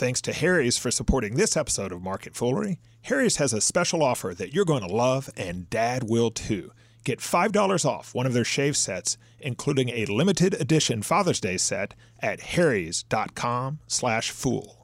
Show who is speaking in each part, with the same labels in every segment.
Speaker 1: Thanks to Harry's for supporting this episode of Market Foolery. Harry's has a special offer that you're going to love, and Dad will too. Get $5 off one of their shave sets, including a limited edition Father's Day set at harrys.com slash fool.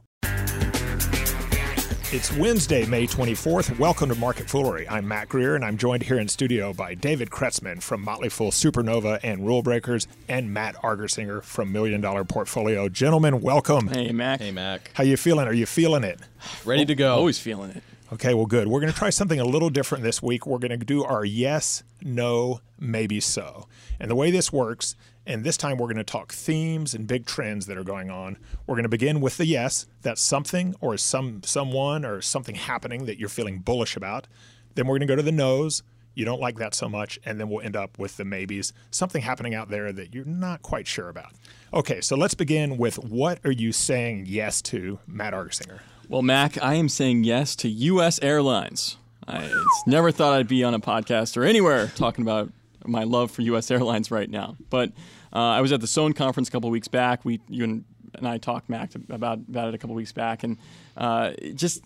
Speaker 1: It's Wednesday, May 24th. Welcome to Market Foolery. I'm Mac Greer, and I'm joined here in studio by David Kretzmann from Motley Fool Supernova and Rule Breakers, and Matt Argersinger from Million Dollar Portfolio. Gentlemen, welcome.
Speaker 2: Hey, Mac.
Speaker 3: Hey, Mac.
Speaker 1: How you feeling? Are you feeling it?
Speaker 3: Ready to go.
Speaker 2: Always feeling it.
Speaker 1: Okay, well, good. We're going to try something a little different this week. We're going to do our yes, no, maybe so. And the way this works, and this time we're going to talk themes and big trends that are going on. We're going to begin with the yes, that's something or some someone or something happening that you're feeling bullish about. Then we're going to go to the no's. You don't like that so much, and then we'll end up with the maybes, something happening out there that you're not quite sure about. Okay, so let's begin with what are you saying yes to, Matt Argersinger?
Speaker 2: Well, Mac, I am saying yes to U.S. Airlines. I never thought I'd be on a podcast or anywhere talking about my love for U.S. Airlines right now. But uh, I was at the Sohn conference a couple weeks back. We, you and, and I talked, Mac, about, about it a couple weeks back. And uh, just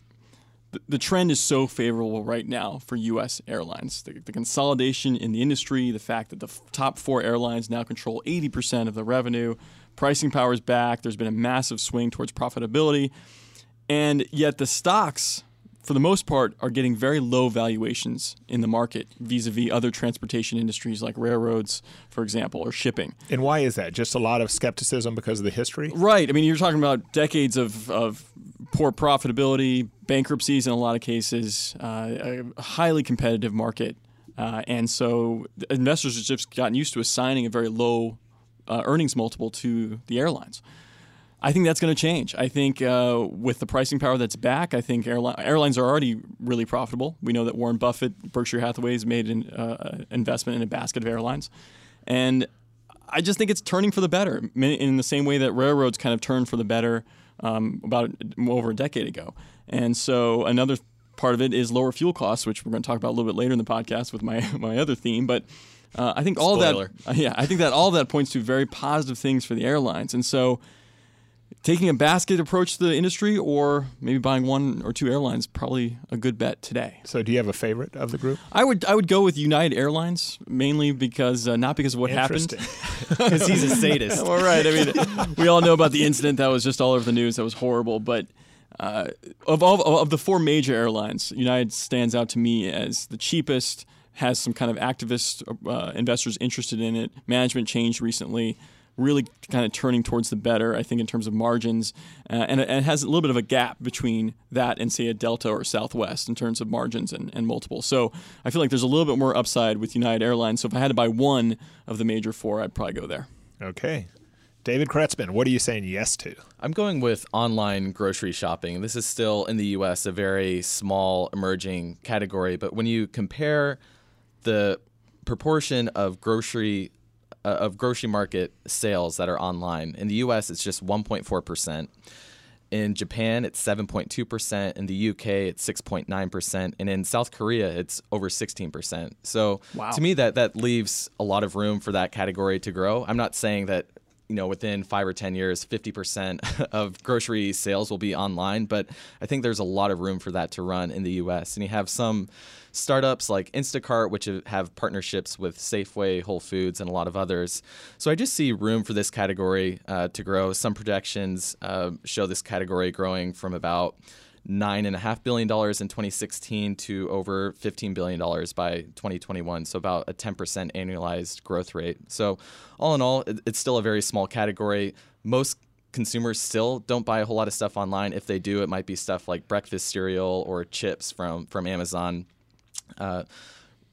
Speaker 2: the, trend is so favorable right now for U.S. airlines. The, the consolidation in the industry, the fact that the top four airlines now control 80% of the revenue, pricing power is back. There's been a massive swing towards profitability. And yet the stocks, for the most part, are getting very low valuations in the market vis a vis other transportation industries like railroads, for example, or shipping.
Speaker 1: And why is that? Just a lot of skepticism because of the history?
Speaker 2: Right. I mean, you're talking about decades of, of poor profitability, bankruptcies in a lot of cases, uh, a highly competitive market. Uh, and so investors have just gotten used to assigning a very low uh, earnings multiple to the airlines. I think that's going to change. I think uh, with the pricing power that's back, I think airli- airlines are already really profitable. We know that Warren Buffett, Berkshire Hathaway, has made an uh, investment in a basket of airlines, and I just think it's turning for the better in the same way that railroads kind of turned for the better um, about over a decade ago. And so another part of it is lower fuel costs, which we're going to talk about a little bit later in the podcast with my my other theme, but. Uh, I think all
Speaker 3: Spoiler.
Speaker 2: that, yeah, I think that all that points to very positive things for the airlines, and so taking a basket approach to the industry or maybe buying one or two airlines probably a good bet today.
Speaker 1: So, do you have a favorite of the group?
Speaker 2: I would I would go with United Airlines mainly because uh, not because of what happened.
Speaker 3: Because he's a sadist.
Speaker 2: all right. I mean, we all know about the incident that was just all over the news. That was horrible. But uh, of all of the four major airlines, United stands out to me as the cheapest. Has some kind of activist uh, investors interested in it. Management changed recently really kind of turning towards the better, I think, in terms of margins. Uh, and, it, and, it has a little bit of a gap between that and, say, a Delta or Southwest in terms of margins and, and multiples. So I feel like there's a little bit more upside with United Airlines. So if I had to buy one of the major four, I'd probably go there.
Speaker 1: Okay. David Kretzmann, what are you saying yes to?
Speaker 3: I'm going with online grocery shopping. This is still in the US a very small emerging category, but when you compare the proportion of grocery Uh, of grocery market sales that are online. In the US, it's just 1.4%. In Japan, it's 7.2%. In the UK, it's 6.9%. And in South Korea, it's over 16%. So
Speaker 2: wow.
Speaker 3: to me, that, that leaves a lot of room for that category to grow. I'm not saying that you know within five or ten years 50% of grocery sales will be online but i think there's a lot of room for that to run in the us and you have some startups like Instacart, which have partnerships with Safeway, Whole Foods, and a lot of others. So I just see room for this category uh, to grow. Some projections uh, show this category growing from about nine and a half billion dollars in 2016 to over 15 billion dollars by 2021 so about a 10% annualized growth rate so all in all it's still a very small category most consumers still don't buy a whole lot of stuff online if they do it might be stuff like breakfast cereal or chips from from amazon uh,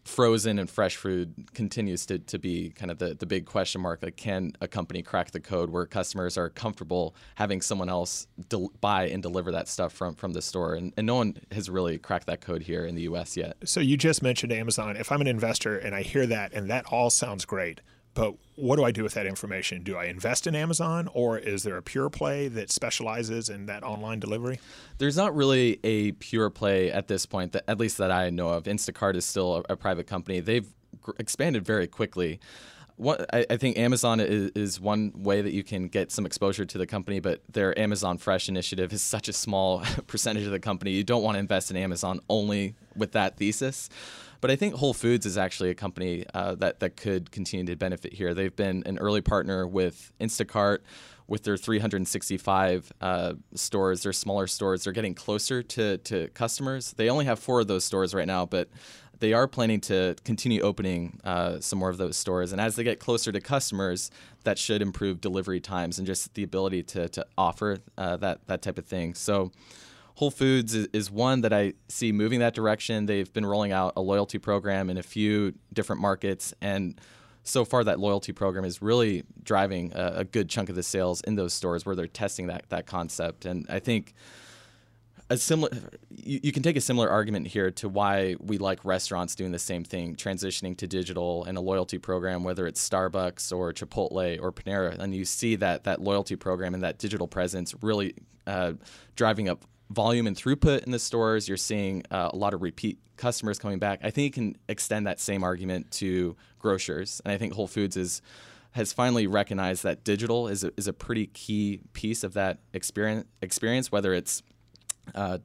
Speaker 3: frozen and fresh food continues to, to be kind of the, the big question mark. Like, can a company crack the code where customers are comfortable having someone else del- buy and deliver that stuff from, from the store? And, and no one has really cracked that code here in the US yet.
Speaker 1: So, you just mentioned Amazon. If I'm an investor and I hear that and that all sounds great, but what do I do with that information? Do I invest in Amazon or is there a pure play that specializes in that online delivery?
Speaker 3: There's not really a pure play at this point, that, at least that I know of. Instacart is still a, a private company. They've gr- expanded very quickly. what I, I think Amazon is, is one way that you can get some exposure to the company, but their Amazon Fresh initiative is such a small percentage of the company. You don't want to invest in Amazon only with that thesis. But I think Whole Foods is actually a company uh, that that could continue to benefit here. They've been an early partner with Instacart with their 365 uh, stores, their smaller stores, they're getting closer to, to customers. They only have four of those stores right now, but they are planning to continue opening uh, some more of those stores. And as they get closer to customers, that should improve delivery times and just the ability to, to offer uh, that, that type of thing. So, Whole Foods is, one that I see moving that direction. They've been rolling out a loyalty program in a few different markets. And so far, that loyalty program is really driving a, a good chunk of the sales in those stores where they're testing that, that concept. And I think a similar you, you, can take a similar argument here to why we like restaurants doing the same thing transitioning to digital and a loyalty program whether it's starbucks or chipotle or panera and you see that that loyalty program and that digital presence really uh, driving up volume and throughput in the stores you're seeing uh, a lot of repeat customers coming back i think you can extend that same argument to grocers and i think whole foods is has finally recognized that digital is a, is a pretty key piece of that experience experience whether it's uh,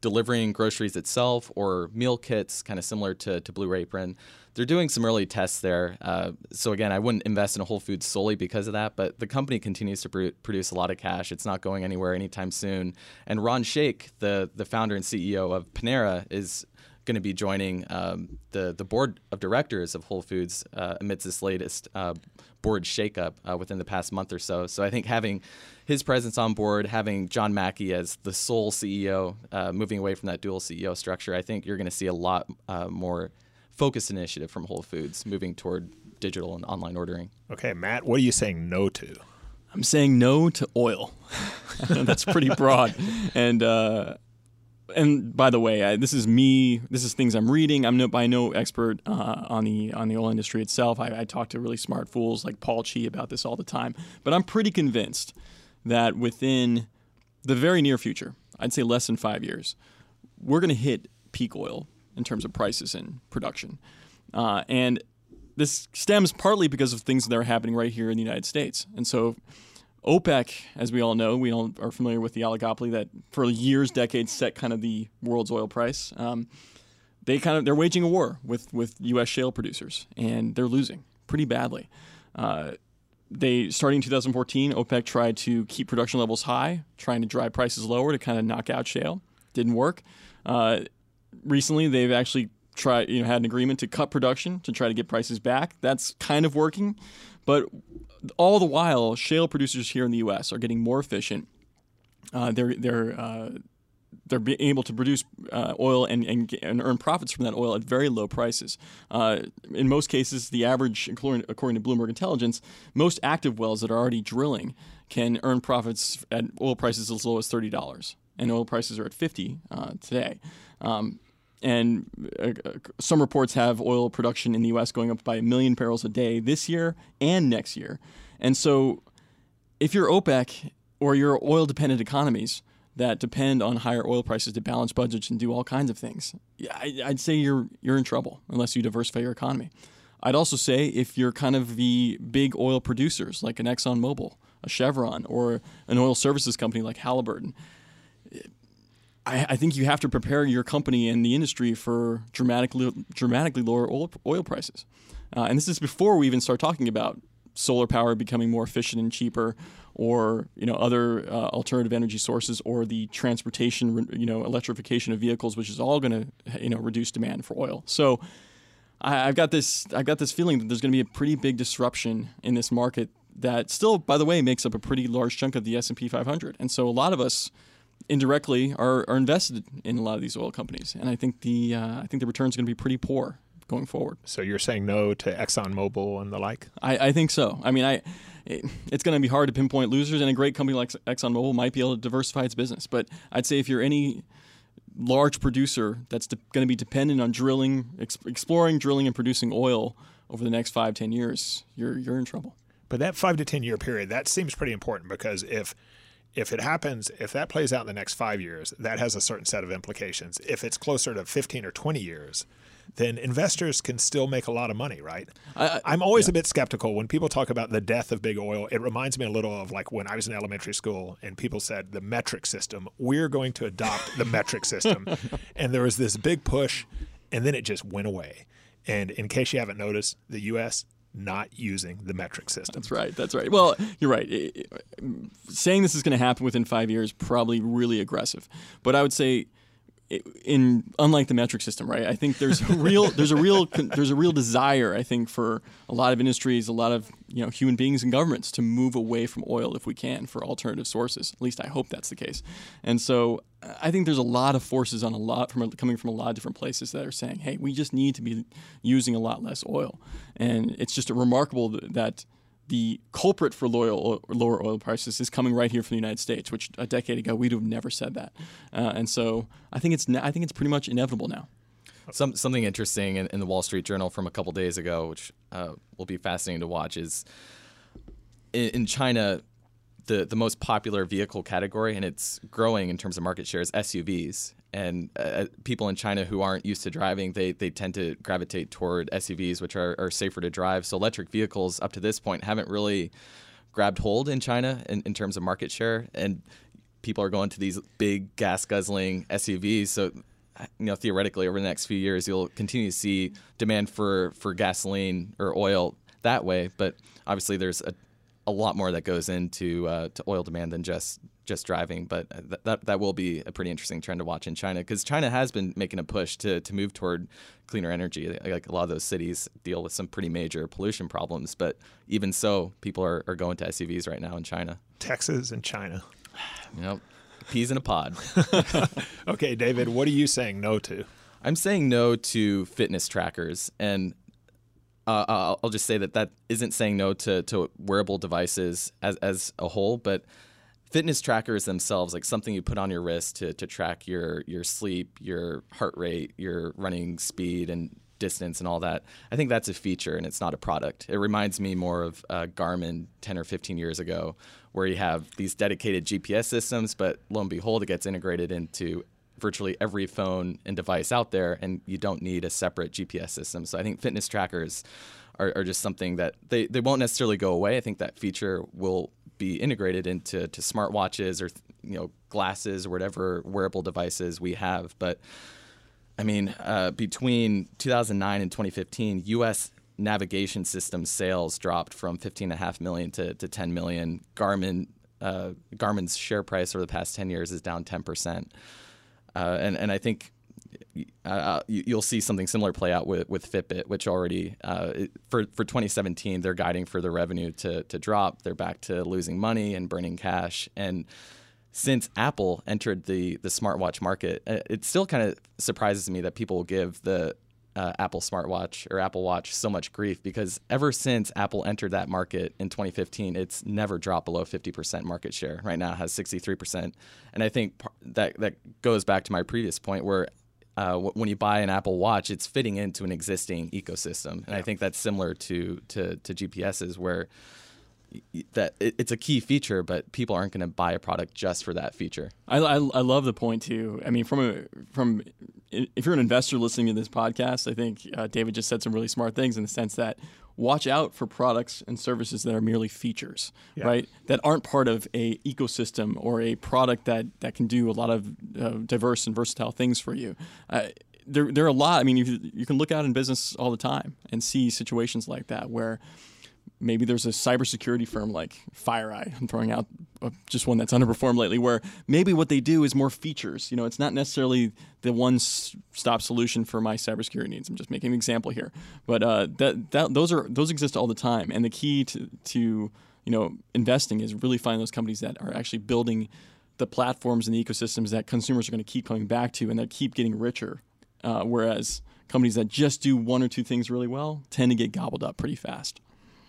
Speaker 3: delivering groceries itself or meal kits, kind of similar to, to Blue Apron. They're doing some early tests there. Uh, so, again, I wouldn't invest in a Whole Foods solely because of that, but the company continues to pr- produce a lot of cash. It's not going anywhere anytime soon. And Ron Shaich, the, the founder and CEO of Panera, is going to be joining um, the the board of directors of Whole Foods uh, amidst this latest uh, board shakeup uh, within the past month or so. So I think having his presence on board, having John Mackey as the sole CEO, uh, moving away from that dual CEO structure, I think you're going to see a lot uh, more focused initiative from Whole Foods moving toward digital and online ordering.
Speaker 1: Okay, Matt, what are you saying no to?
Speaker 2: I'm saying no to oil. That's pretty broad, and uh, and by the way, I, this is me. This is things I'm reading. I'm no, by no expert uh, on the on the oil industry itself. I, I, talk to really smart fools like Paul Chi about this all the time. But I'm pretty convinced that within the very near future, I'd say less than five years, we're going to hit peak oil in terms of prices and production. Uh, and this stems partly because of things that are happening right here in the United States. And so OPEC, as we all know, we all are familiar with the oligopoly that for years, decades set kind of the world's oil price. Um, they kind of they're waging a war with with U.S. shale producers, and they're losing pretty badly. Uh, they starting 2014, OPEC tried to keep production levels high, trying to drive prices lower to kind of knock out shale. Didn't work. Uh, recently, they've actually tried, you know, had an agreement to cut production to try to get prices back. That's kind of working, but all the while, shale producers here in the U.S. are getting more efficient. Uh, they're they're uh, they're being able to produce uh, oil and, and, and, earn profits from that oil at very low prices. Uh, in most cases, the average, according, according to Bloomberg Intelligence, most active wells that are already drilling can earn profits at oil prices as low as thirty dollars, and oil prices are at fifty uh, today. Um, and uh, uh, some reports have oil production in the U.S. going up by a million barrels a day this year and next year. And so, if you're OPEC or you're oil dependent economies that depend on higher oil prices to balance budgets and do all kinds of things, I'd say you're you're in trouble unless you diversify your economy. I'd also say if you're kind of the big oil producers like an ExxonMobil, a Chevron, or an oil services company like Halliburton, I, I, think you have to prepare your company and the industry for dramatically dramatically lower oil, oil prices. Uh, and this is before we even start talking about solar power becoming more efficient and cheaper, or you know other uh, alternative energy sources, or the transportation you know electrification of vehicles, which is all going to you know reduce demand for oil. So. I, I've got this. I've got this feeling that there's going to be a pretty big disruption in this market that still, by the way, makes up a pretty large chunk of the S&P 500. And so a lot of us indirectly are, are invested in a lot of these oil companies, and I think the uh, I think the returns going to be pretty poor going forward.
Speaker 1: So you're saying no to ExxonMobil and the like?
Speaker 2: I, I think so. I mean, I it, it's going to be hard to pinpoint losers, and a great company like ExxonMobil might be able to diversify its business. But I'd say if you're any large producer that's de- going to be dependent on drilling, ex- exploring, drilling, and producing oil over the next five, ten years, you're you're in trouble.
Speaker 1: But that five to ten year period that seems pretty important because if if it happens, if that plays out in the next five years, that has a certain set of implications. If it's closer to 15 or 20 years, then investors can still make a lot of money, right?
Speaker 2: I-
Speaker 1: I'm always a bit skeptical when people talk about the death of big oil. It reminds me a little of like when I was in elementary school and people said the metric system. We're going to adopt the metric system, and there was this big push, and then it just went away. And in case you haven't noticed, the U.S. not using the metric system.
Speaker 2: That's right. That's right. Well, you're right. Saying this is going to happen within five years probably really aggressive. But I would say, in unlike the metric system, right? I think there's a real there's a real there's a real desire I think for a lot of industries, a lot of you know human beings and governments to move away from oil if we can for alternative sources. At least I hope that's the case. And so I think there's a lot of forces on a lot from coming from a lot of different places that are saying, hey, we just need to be using a lot less oil. And it's just remarkable that the culprit for lower oil prices is coming right here from the United States, which a decade ago we'd have never said that. Uh, and so I think it's I think it's pretty much inevitable now.
Speaker 3: Some something interesting in, in the Wall Street Journal from a couple days ago, which uh, will be fascinating to watch, is in, in China, the the most popular vehicle category, and it's growing in terms of market share, is SUVs. And uh, people in China who aren't used to driving, they, they tend to gravitate toward SUVs, which are, are safer to drive. So electric vehicles, up to this point, haven't really grabbed hold in China in, in terms of market share. And people are going to these big gas guzzling SUVs. So you know theoretically over the next few years you'll continue to see demand for for gasoline or oil that way but obviously there's a, a lot more that goes into uh, to oil demand than just just driving but th- that that will be a pretty interesting trend to watch in China because China has been making a push to to move toward cleaner energy like a lot of those cities deal with some pretty major pollution problems but even so people are, are going to SUVs right now in China
Speaker 1: Texas and China.
Speaker 3: know peas in a pod
Speaker 1: Okay, David, what are you saying no to?
Speaker 3: I'm saying no to fitness trackers, and uh, I'll I'll just say that that isn't saying no to, to wearable devices as, as a whole, but fitness trackers themselves, like something you put on your wrist to, to track your your sleep, your heart rate, your running speed, and distance, and all that. I think that's a feature, and it's not a product. It reminds me more of uh, Garmin 10 or 15 years ago, where you have these dedicated GPS systems, but lo and behold, it gets integrated into virtually every phone and device out there, and you don't need a separate GPS system. So I think fitness trackers are, are just something that they, they won't necessarily go away. I think that feature will be integrated into to smartwatches or you know glasses or whatever wearable devices we have. But I mean, uh, between 2009 and 2015, U.S. navigation system sales dropped from 15.5 million to, to 10 million. Garmin uh, Garmin's share price over the past 10 years is down 10 percent. Uh, and and I think uh, you, you'll see something similar play out with, with Fitbit, which already uh, for for 2017 they're guiding for the revenue to to drop. They're back to losing money and burning cash. And since Apple entered the the smartwatch market, uh, it still kind of surprises me that people will give the uh, Apple smartwatch or Apple Watch so much grief because ever since Apple entered that market in 2015, it's never dropped below 50% market share. Right now, it has 63%, and I think that that goes back to my previous point where. Uh, when you buy an Apple Watch, it's fitting into an existing ecosystem, and I think that's similar to to, to GPSs, where that it's a key feature, but people aren't going to buy a product just for that feature.
Speaker 2: I, I, I love the point too. I mean, from a from if you're an investor listening to this podcast, I think uh, David just said some really smart things in the sense that watch out for products and services that are merely features, right? That aren't part of a ecosystem or a product that that can do a lot of uh, diverse and versatile things for you. Uh, there, there are a lot. I mean, you, you can look out in business all the time and see situations like that where maybe there's a cybersecurity firm like FireEye. I'm throwing out uh, just one that's underperformed lately, where maybe what they do is more features. You know, it's not necessarily the one-stop solution for my cybersecurity needs. I'm just making an example here, but uh, that that those are those exist all the time, and the key to to you know investing is really finding those companies that are actually building the platforms and the ecosystems that consumers are going to keep coming back to, and that keep getting richer. Uh, whereas companies that just do one or two things really well tend to get gobbled up pretty fast.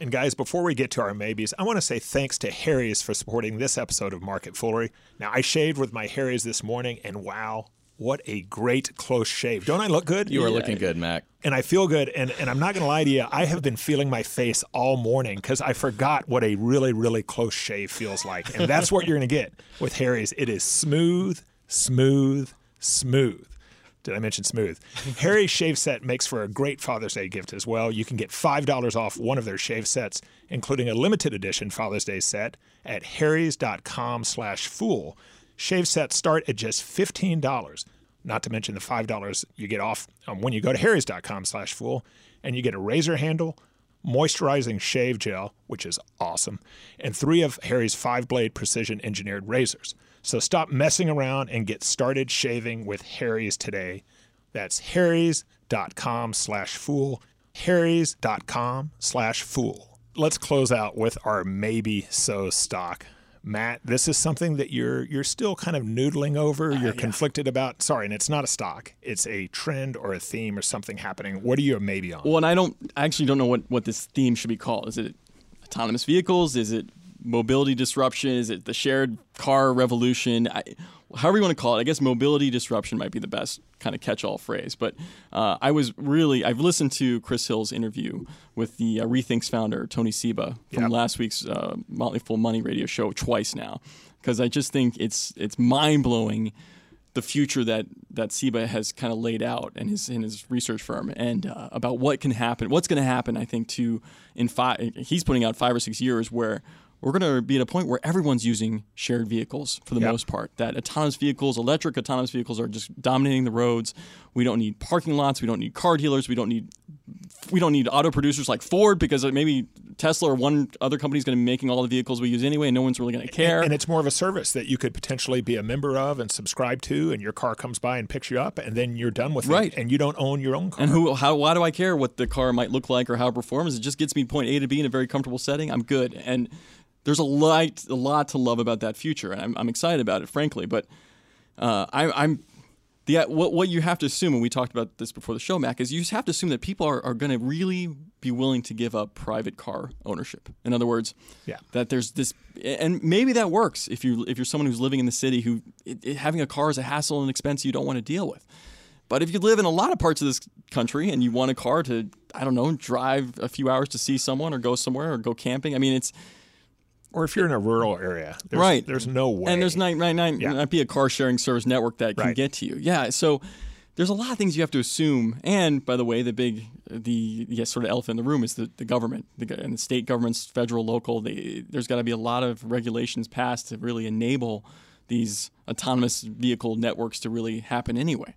Speaker 1: And guys, before we get to our maybes, I want to say thanks to Harry's for supporting this episode of Market Foolery. Now, I shaved with my Harry's this morning, and wow, what a great close shave. Don't I look good?
Speaker 3: You are looking good, Mac.
Speaker 1: and I feel good. And, and I'm not going to lie to you, I have been feeling my face all morning because I forgot what a really, really close shave feels like. And that's what you're going to get with Harry's. It is smooth, smooth, smooth. Did I mention smooth? Harry's shave set makes for a great Father's Day gift as well. You can get $5 off one of their shave sets, including a limited edition Father's Day set at harrys.com slash fool. Shave sets start at just $15, not to mention the $5 you get off um, when you go to harrys.com slash fool, and you get a razor handle, moisturizing shave gel, which is awesome, and three of Harry's five blade precision engineered razors. So stop messing around and get started shaving with Harry's today. That's harrys.com slash fool. harrys.com slash fool. Let's close out with our maybe so stock. Matt, this is something that you're you're still kind of noodling over. Uh, you're conflicted about. Sorry, and it's not a stock. It's a trend or a theme or something happening. What are you maybe on?
Speaker 2: Well, and I don't I actually don't know what, what this theme should be called. Is it autonomous vehicles? Is it mobility disruption? Is it the shared car revolution? I, however you want to call it. I guess mobility disruption might be the best kind of catch-all phrase. But uh, I was really I've listened to Chris Hill's interview with the uh, RethinkX founder Tony Seba from
Speaker 1: Yep.
Speaker 2: last week's uh, Motley Fool Money radio show twice now because I just think it's it's mind blowing the future that that Seba has kind of laid out in his in his research firm and uh, about what can happen, what's going to happen. I think to in five, he's putting out five or six years where we're going to be at a point where everyone's using shared vehicles for the
Speaker 1: Yep.
Speaker 2: most part. That autonomous vehicles, electric autonomous vehicles, are just dominating the roads. We don't need parking lots. We don't need car dealers. We don't need we don't need auto producers like Ford because maybe Tesla or one other company is going to be making all the vehicles we use anyway, and no one's really going to care.
Speaker 1: And it's more of a service that you could potentially be a member of and subscribe to, and your car comes by and picks you up, and then you're done with
Speaker 2: Right.
Speaker 1: it, and you don't own your own car.
Speaker 2: And who? How? Why do I care what the car might look like or how it performs? It just gets me point A to B in a very comfortable setting. I'm good. And there's a lot, a lot to love about that future, and I'm, I'm excited about it, frankly. But uh, I, I'm the what what you have to assume, and we talked about this before the show, Mac, is you just have to assume that people are, are going to really be willing to give up private car ownership. In other words,
Speaker 1: Yeah.
Speaker 2: that there's this, and maybe that works if you if you're someone who's living in the city who it, it- having a car is a hassle and expense you don't want to deal with. But if you live in a lot of parts of this country and you want a car to, I don't know, drive a few hours to see someone or go somewhere or go camping, I mean, it's
Speaker 1: or if you're in a rural area, there's,
Speaker 2: Right.
Speaker 1: There's no way.
Speaker 2: and there's not not, not,
Speaker 1: Yeah.
Speaker 2: not be a car sharing service network that can
Speaker 1: Right.
Speaker 2: get to you. Yeah, so there's a lot of things you have to assume. And by the way, the big the yes sort of elephant in the room is the, the government, the, and the state governments, federal, local. They, there's got to be a lot of regulations passed to really enable these autonomous vehicle networks to really happen anyway.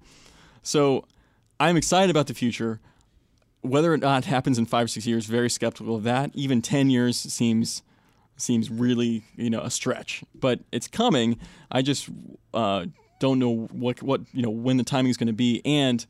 Speaker 2: So I'm excited about the future. Whether or not it happens in five or six years, very skeptical of that. Even ten years seems seems really you know a stretch, but it's coming. I just uh, don't know what what you know when the timing is going to be and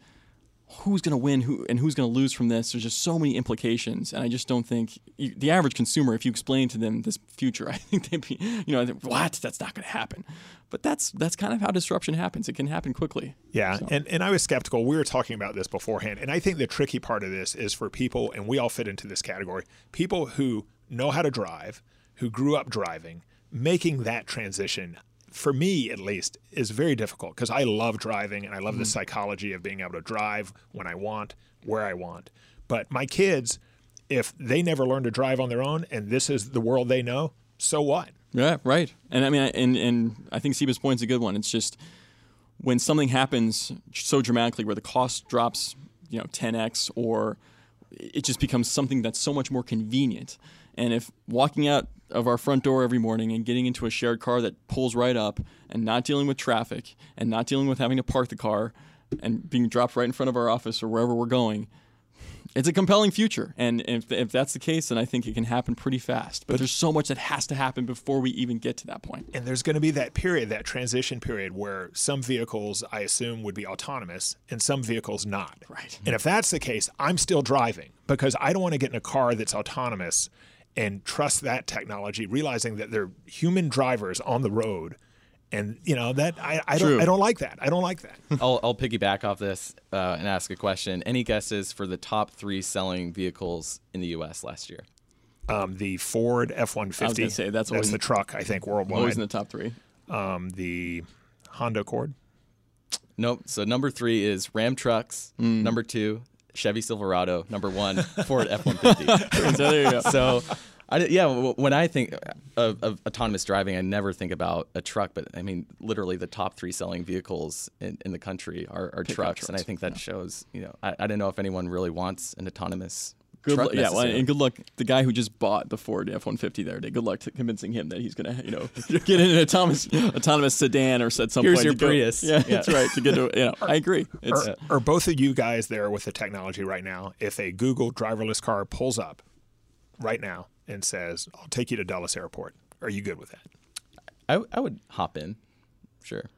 Speaker 2: who's going to win who and who's going to lose from this. There's just so many implications, and I just don't think you, the average consumer, if you explain to them this future, I think they'd be you know think, what that's not going to happen. But that's that's kind of how disruption happens. It can happen quickly.
Speaker 1: Yeah,
Speaker 2: So-
Speaker 1: and, and I was skeptical. We were talking about this beforehand, and I think the tricky part of this is for people, and we all fit into this category people who know how to drive, who grew up driving, making that transition, for me at least, is very difficult because I love driving and I love the mm. psychology of being able to drive when I want, where I want. But my kids, if they never learn to drive on their own and this is the world they know, so what?
Speaker 2: Yeah, right. And I mean, and and I think Seba's point's a good one. It's just when something happens so dramatically, where the cost drops, you know, 10x, or it just becomes something that's so much more convenient. And if walking out of our front door every morning and getting into a shared car that pulls right up, and not dealing with traffic, and not dealing with having to park the car, and being dropped right in front of our office or wherever we're going, it's a compelling future, and if, if that's the case, then I think it can happen pretty fast. But there's so much that has to happen before we even get to that point.
Speaker 1: And there's going to be that period, that transition period where some vehicles, I assume, would be autonomous and some vehicles not.
Speaker 2: Right.
Speaker 1: And if that's the case, I'm still driving because I don't want to get in a car that's autonomous and trust that technology, realizing that they're human drivers on the road. And you know that I, I don't
Speaker 2: True.
Speaker 1: I don't like that. I don't like that.
Speaker 3: I'll, I'll piggyback off this uh, and ask a question. Any guesses for the top three selling vehicles in the U.S. last year?
Speaker 1: Um, the Ford F one
Speaker 2: I was say, that's
Speaker 1: that's the truck I think worldwide.
Speaker 2: Always in the top three.
Speaker 1: um, the Honda Accord.
Speaker 3: Nope. So number three is Ram trucks.
Speaker 2: Mm.
Speaker 3: Number two, Chevy Silverado. Number one, Ford F-150.
Speaker 2: so there you go.
Speaker 3: so I, yeah, when I think of, of autonomous driving, I never think about a truck, but I mean, literally the top three selling vehicles in, in the country are, are trucks, and I think that shows. You know, I, I don't know if anyone really wants an autonomous
Speaker 2: Good luck, yeah, well, and good luck. The guy who just bought the Ford F one fifty there, good luck to convincing him that he's gonna, you know, get in an autonomous autonomous sedan or at some
Speaker 3: Here's
Speaker 2: point.
Speaker 3: your
Speaker 2: go-
Speaker 3: Prius.
Speaker 2: Yeah,
Speaker 3: Yeah.
Speaker 2: that's right. To get to, you know, I agree. It's,
Speaker 1: Are, are both of you guys there with the technology right now? If a Google driverless car pulls up right now and says, "I'll take you to Dulles Airport," are you good with that?
Speaker 3: I, I would hop in, sure.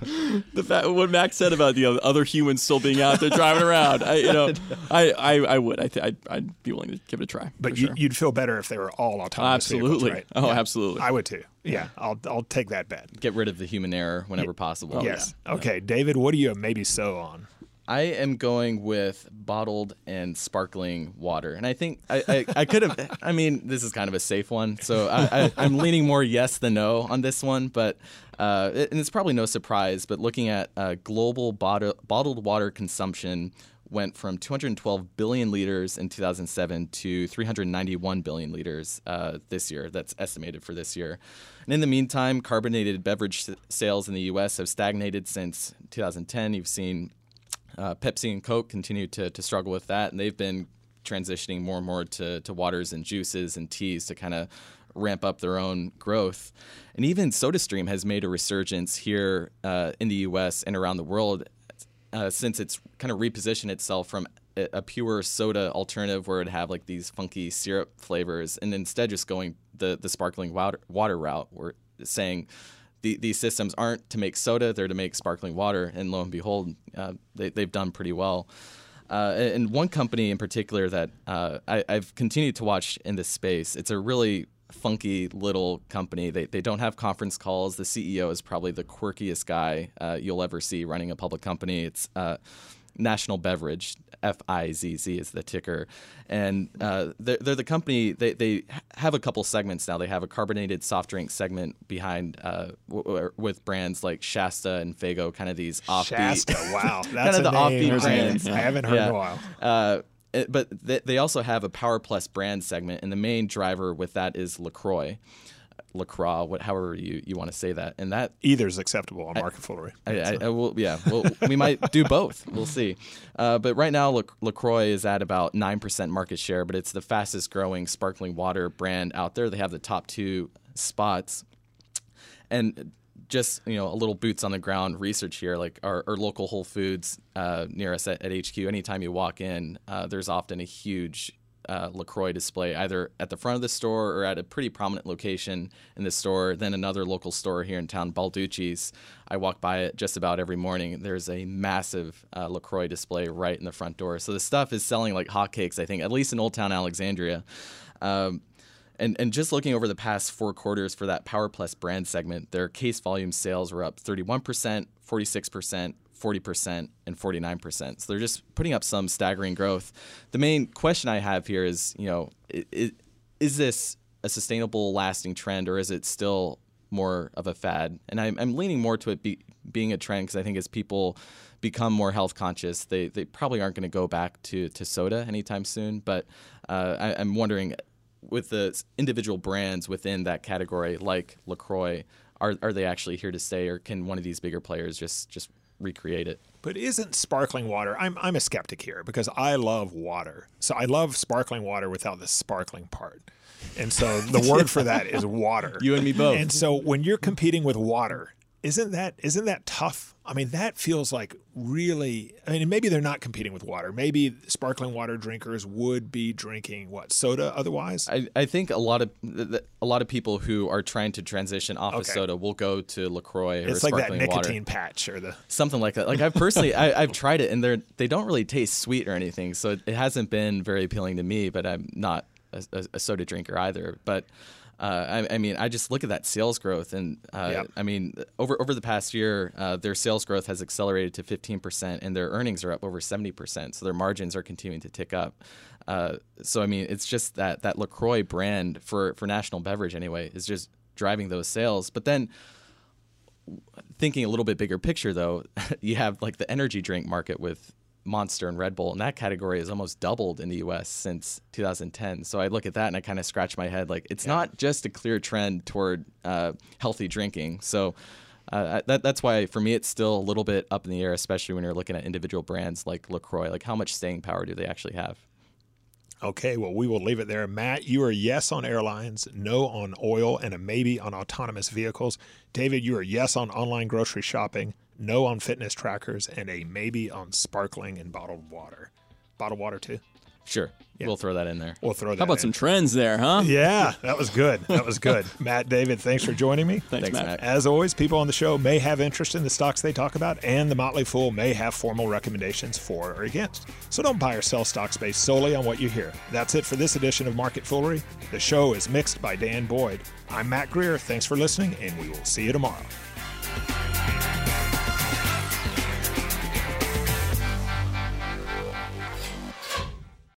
Speaker 2: the fact what Max said about the other humans still being out there driving around. I, you know, I, I, I would. I th- I'd, I'd be willing to give it a try.
Speaker 1: But you,
Speaker 2: sure.
Speaker 1: you'd feel better if they were all autonomous. vehicles,
Speaker 2: absolutely.
Speaker 1: right?
Speaker 2: Oh, absolutely.
Speaker 1: I would too. Yeah, I'll I'll take that bet.
Speaker 3: Get rid of the human error whenever
Speaker 2: Oh,
Speaker 3: possible.
Speaker 1: yes. Okay, David, what do you maybe so on?
Speaker 3: I am going with bottled and sparkling water, and I think I, I, I could have. I mean, this is kind of a safe one, so I, I'm leaning more yes than no on this one. But uh, and it's probably no surprise. But looking at uh, global bottle, bottled water consumption went from 212 billion liters in 2007 to 391 billion liters uh, this year. That's estimated for this year. And in the meantime, carbonated beverage sales in the U.S. have stagnated since 2010. You've seen uh, Pepsi and Coke continue to, to struggle with that, and they've been transitioning more and more to, to waters and juices and teas to kind of ramp up their own growth. And even SodaStream has made a resurgence here uh, in the U.S. and around the world uh, since it's kind of repositioned itself from a, pure soda alternative where it'd have like these funky syrup flavors, and instead just going the the sparkling water, water route, where saying the, these systems aren't to make soda; they're to make sparkling water. And lo and behold, uh, they, they've done pretty well. Uh, and one company in particular that uh, I, I've continued to watch in this space, it's a really funky little company. They, they don't have conference calls. The CEO is probably the quirkiest guy uh, you'll ever see running a public company. It's uh, National Beverage, F I Z Z is the ticker, and uh, they're, they're the company. They they have a couple segments now. They have a carbonated soft drink segment behind uh, w- with brands like Shasta and Faygo, kind of these offbeat.
Speaker 1: Shasta. Wow, that's
Speaker 3: of
Speaker 1: a
Speaker 3: the offbeat
Speaker 1: name I
Speaker 3: brands.
Speaker 1: haven't- I haven't heard in
Speaker 3: Yeah.
Speaker 1: a while.
Speaker 3: Uh, but they, they also have a Power Plus brand segment, and the main driver with that is Lacroix, Lacroix, what, however you, you want to say that, and that
Speaker 1: Either is acceptable on market foolery.
Speaker 3: I, I, I will, yeah, well, we might do both. We'll see. Uh, but right now, Lac- Lacroix is at about nine percent market share, but it's the fastest growing sparkling water brand out there. They have the top two spots, and just you know a little boots on the ground research here. Like our, our local Whole Foods uh, near us at, at HQ. Anytime you walk in, uh, there's often a huge uh, LaCroix display either at the front of the store or at a pretty prominent location in the store. Then another local store here in town, Balducci's. I walk by it just about every morning. There's a massive uh, LaCroix display right in the front door. So the stuff is selling like hotcakes, I think, at least in Old Town Alexandria. Um, and, and just looking over the past four quarters for that Power Plus brand segment, their case volume sales were up 31%, 46%, 40% and 49%. So they're just putting up some staggering growth. The main question I have here is, you know, is, is this a sustainable, lasting trend, or is it still more of a fad? And I'm, I'm leaning more to it be, being a trend because I think as people become more health conscious, they, they probably aren't going to go back to, to soda anytime soon. But uh, I, I'm wondering, with the individual brands within that category, like Lacroix, are are they actually here to stay, or can one of these bigger players just just recreate it?
Speaker 1: But isn't sparkling water? I'm I'm a skeptic here because I love water. So I love sparkling water without the sparkling part. And so the word for that is water.
Speaker 3: You and me both.
Speaker 1: And so when you're competing with water, isn't that isn't that tough? I mean, that feels like really. I mean, maybe they're not competing with water. Maybe sparkling water drinkers would be drinking what soda otherwise.
Speaker 3: I, I think a lot of a lot of people who are trying to transition off of soda will go to Lacroix or
Speaker 1: it's like that nicotine
Speaker 3: water,
Speaker 1: patch or the.
Speaker 3: something like that. Like I've personally, I, I've tried it, and they're they don't really taste sweet or anything, so it, it hasn't been very appealing to me. But I'm not a, a, a soda drinker either. But uh, I, I mean, I just look at that sales growth, and uh,
Speaker 1: Yep.
Speaker 3: I mean, over over the past year, uh, their sales growth has accelerated to 15 percent, and their earnings are up over 70 percent. So their margins are continuing to tick up. Uh, so I mean, it's just that that Lacroix brand for for national beverage anyway is just driving those sales. But then thinking a little bit bigger picture though, you have like the energy drink market with Monster and Red Bull, and that category has almost doubled in the U.S. since 2010. So I look at that and I kind of scratch my head, like it's yeah. not just a clear trend toward uh, healthy drinking. So. Uh, that, that's why for me it's still a little bit up in the air, especially when you're looking at individual brands like Lacroix. Like how much staying power do they actually have?
Speaker 1: Okay, well, we will leave it there. Matt, you are yes on airlines, no on oil, and a maybe on autonomous vehicles. David, you are yes on online grocery shopping, no on fitness trackers, and a maybe on sparkling and bottled water. Bottled water, too?
Speaker 3: Sure. Yeah. We'll throw that in there.
Speaker 1: We'll throw that
Speaker 2: How about
Speaker 1: in.
Speaker 2: some trends there, huh?
Speaker 1: Yeah, that was good. That was good. Matt, David, thanks for joining me.
Speaker 2: Thanks, thanks Matt. Matt.
Speaker 1: As always, people on the show may have interest in the stocks they talk about, and the Motley Fool may have formal recommendations for or against. So don't buy or sell stocks based solely on what you hear. That's it for this edition of Market Foolery. The show is mixed by Dan Boyd. I'm Mac Greer. Thanks for listening, and we will see you tomorrow.